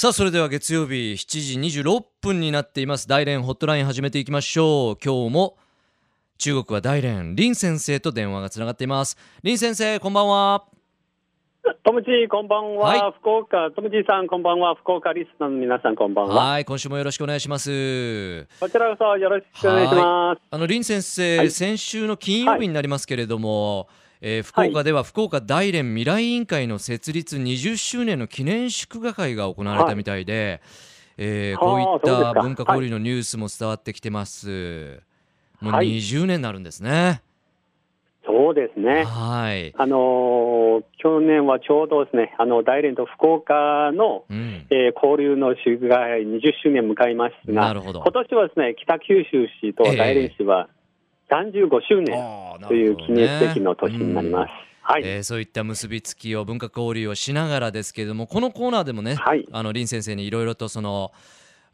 さあそれでは月曜日7時26分になっています。大連ホットライン始めていきましょう。今日も中国は大連林先生と電話がつながっています。林先生こんばんは。ともちこんばんは、はい。福岡ともちさんこんばんは。福岡リスナーの皆さんこんばんは。はい今週もよろしくお願いします。こちらこそよろしくお願いします。あの林先生、はい。先週の金曜日になりますけれども、えー福岡では福岡大連未来委員会の設立20周年の記念祝賀会が行われたみたいで、えーはあこういった文化交流のニュースも伝わってきてます。もうはい20年になるんですね。そうですねはい。あのー去年はちょうどですねあの大連と福岡の、うん。えー交流の祝賀会20周年迎えますがなるほど今年はですね北九州市と大連市は35周年という記念すべきの年になります、はい、えーそういった結びつきを文化交流をしながらですけれどもこのコーナーでもね、はい。あの林先生にいろいろとその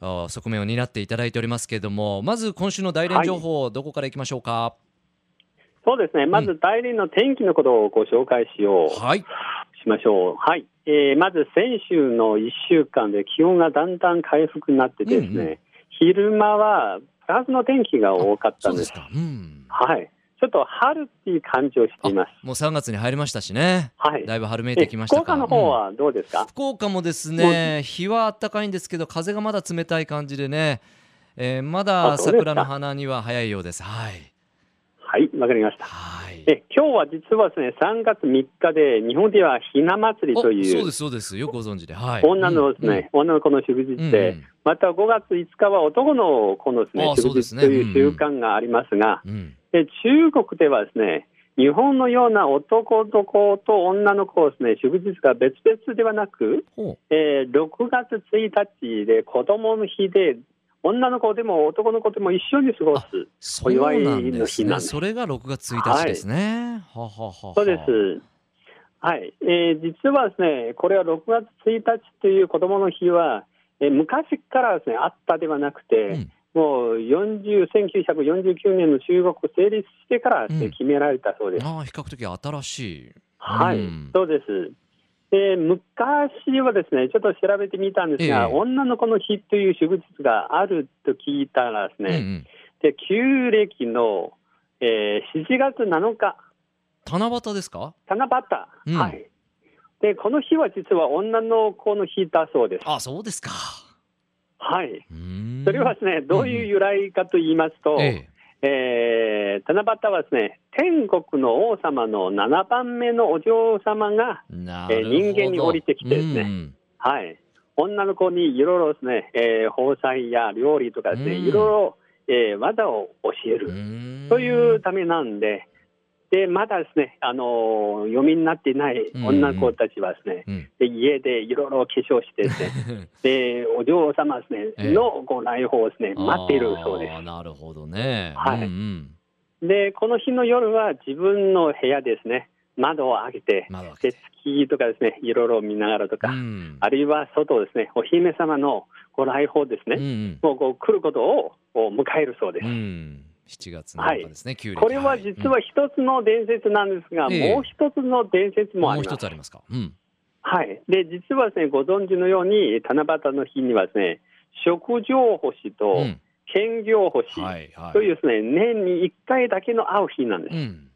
あ側面を担っていただいておりますけれどもまず今週の大連情報、どこからいきましょうか？そうですね。まず大連の天気のことをご紹介しよう、はい。しましょう。はい。えーまず先週の1週間で気温がだんだん回復になってですね、うんうん。昼間はプラスの天気が多かったんです。ですか。うん。はい。ちょっと春っていう感じをしています。もう3月に入りましたしね。はい。だいぶ春めいてきました福岡の方はどうですか、福岡もですね日は暖かいんですけど風がまだ冷たい感じでね、えーまだ桜の花には早いようです。はいはい、わかりました。はい。え今日は実はですね、3月3日で日本ではひな祭りおというそうですそうです。よくご存知で。はい。女のですね、女の子の祝日うんで、うん。また5月5日は男の子のですね祝日という習慣がありますが、うん。中国ではですね、日本のような男の子と女の子ですね、祝日が別々ではなく、ほえー6月1日で子供の日で、女の子でも男の子でも一緒に過ごす。お祝いの日なんねです。それが6月1日ですね、ははははそうです。はい、えー実はですね、これは6月1日という子供の日は、えー昔からですね、あったではなくて、うん。もう40 1949年の中国成立してからね、うん。決められたそうです。ああ比較的新しい。はい、うん。そうです。で昔はですね、ちょっと調べてみたんですが、ええ。女の子の日という祝日があると聞いたらですね、うんうん。で旧暦の、えー7月7日、七夕ですか？七夕、うん。はい。で、この日は実は女の子の日だそうです。あそうですか。はい。それはですね、どういう由来かと言いますと、ええー七夕はですね、天国の王様の7番目のお嬢様が、えー人間に降りてきてですね。うん。はい、女の子にいろいろですね、えー、包菜や料理とかですね、うん。いろいろ、えー技を教えうるというためなんで、でまだですね、あのー読みになっていない女の子たちはですね、うん。で家でいろいろ化粧してですね、でお嬢様ですね、ええ。のご来訪をですね、待っているそうであーなるほどね。はい。うんうん。す。で、この日の夜は自分の部屋ですね、窓を開けて、開けて。月とかですね、いろいろ見ながらとか、うん。あるいは外ですね、お姫様のご来訪ですね、うんうん。もうこう来ることを迎えるそうです。うん7月7日ですね旧暦。これは実は一つの伝説なんですが、ええ。もう一つの伝説うんもあります。もう一つありますか？うん。はい。で、実はですね、ご存知のように、七夕の日にはですね、食上星とうん。兼業星はいはい。というですね、年に1回だけの会う日なんです。うん。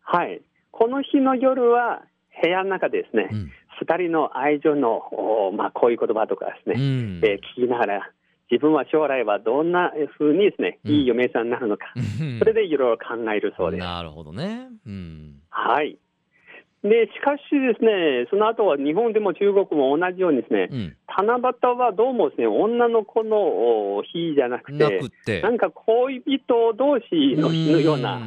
はい。この日の夜は、部屋の中でですねう、ん。二、人の愛情の、おまあ、こういう言葉とかですね、うん。えー聞きながら、自分は将来はどんなふうにですね、うん。いい嫁さんになるのか、うん。それでいろいろ考えるそうです。なるほどね。うん。はい。で、しかしですね、その後は日本でも中国も同じようにですね、うん。七夕はどうもですね、女の子のお日じゃなくなて、くって。なんか恋人同士の日のような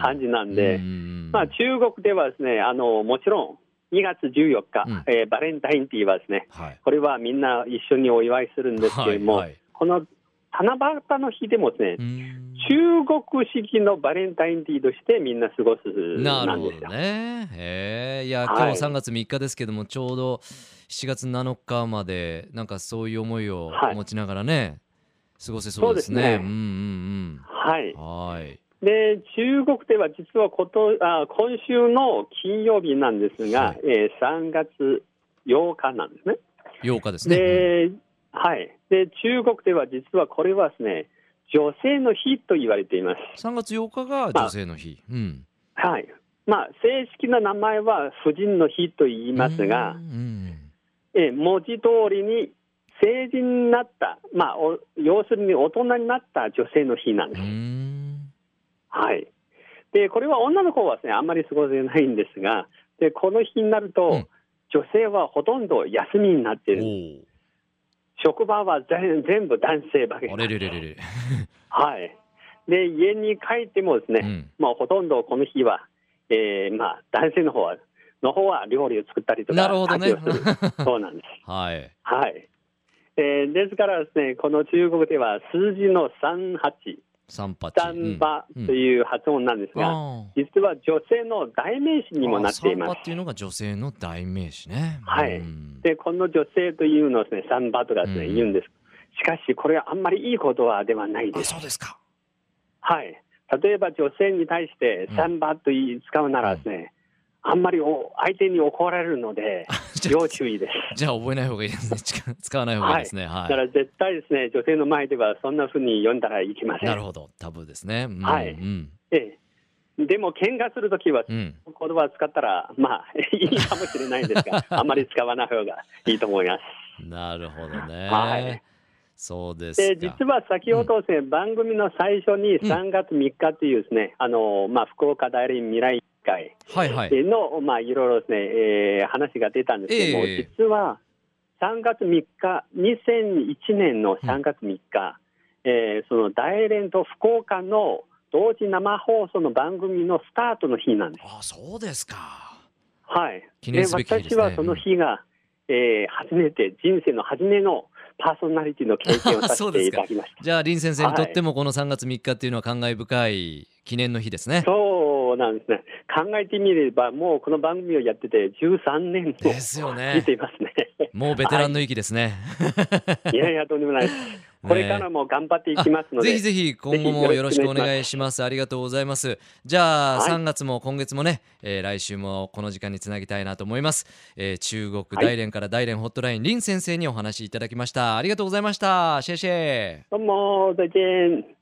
感じなんで、うんまあ、中国ではですね、あの、もちろん2月14日、うん。えーバレンタインデーはですね、はい。これはみんな一緒にお祝いするんですけれども、はいはいこの七夕の日でもですね、うん中国式のバレンタインデーとしてみんな過ごすなるほなんですよ。どね。へえいや、はい今日3月3日ですけども、ちょうど7月7日まで、なんかそういう思いをはい持ちながらね、過ごせそうですね。そうですねうんうんはいうん。。はい。で、中国では実はことあ今週の金曜日なんですが、はいえー3月8日なんですね。8日ですね。で、はい。で、中国では実はこれはですね、女性の日と言われています。3月8日が女性の日。うん。はい。まあ、正式な名前は婦人の日と言いますがう、んえ文字通りに成人になった、まあ、お要するに大人になった女性の日なんうです。ん。はい。で、これは女の子はですね、あんまり過ごせないんですが、で、この日になると、うん女性はほとんど休みになっている。お職場は全全部男性ばかり。はい。で、家に帰ってもですね、うんまあ、ほとんどこの日は、えー、まあ、男性の方は、の方は料理を作ったりとか、なるほどね そうなんです。はい。はい。えー、ですからですね、この中国では数字の38、三八。サンバという発音なんですが、あ実は女性の代名詞ーにもなっていますあサンバっ。ていうのが女性の代名詞ね。はいうんで、この女性というのをですね、サンバとかですね、うん言うんです。しかし、これはあんまりいい言葉ではないであ、すそ。うですか。はい。例えば女性に対してうんサンバと言い使うならですね、あんまりお相手に怒られるので、要注意です。じゃあ覚えない方がいいですね。使 使わない方がいいですね。はい。だから絶対ですね、女性の前ではそんなふうに読んだらいけません。なるほど。タブーですね。うんはいうん。ええ、でも、喧嘩するときは、うん。言葉を使ったら、まあ、いいかもしれないんですが、あんまり使わない方がいいと思います。なるほどね。はいそうですでか。実は先ほどですね、番組の最初に3月3日というですね、あのまあ、福岡大連未来会はいはい。の、まあ、いろいろですね、えー話が出たんですけども、ええ実は3月3日、2001年の3月3日、えーその大連と福岡の同時生放送の番組のスタートの日なんです。あ、そうですか。はい。記念すべき日ですね私はその日が、えー初めて、人生の初めのパーソナリティの経験をさせていただきました。じゃあ林先生にとってもこの3月3日っていうのは感慨深い記念の日ですね。そうなんですね。考えてみれば、もうこの番組をやってて13年もですよね見ていますね。もうベテランの域ですね。いやいや、とんでもないです。これからも頑張っていきますので、ぜひぜひ今後もよろしくお願いします。ありがとうございます。じゃあ、はい3月も今月もね、えー来週もこの時間につなぎたいなと思います。えー中国大連から大連ホットライン林先生にお話しいただきました。ありがとうございました。シェシェ。どうも、再見。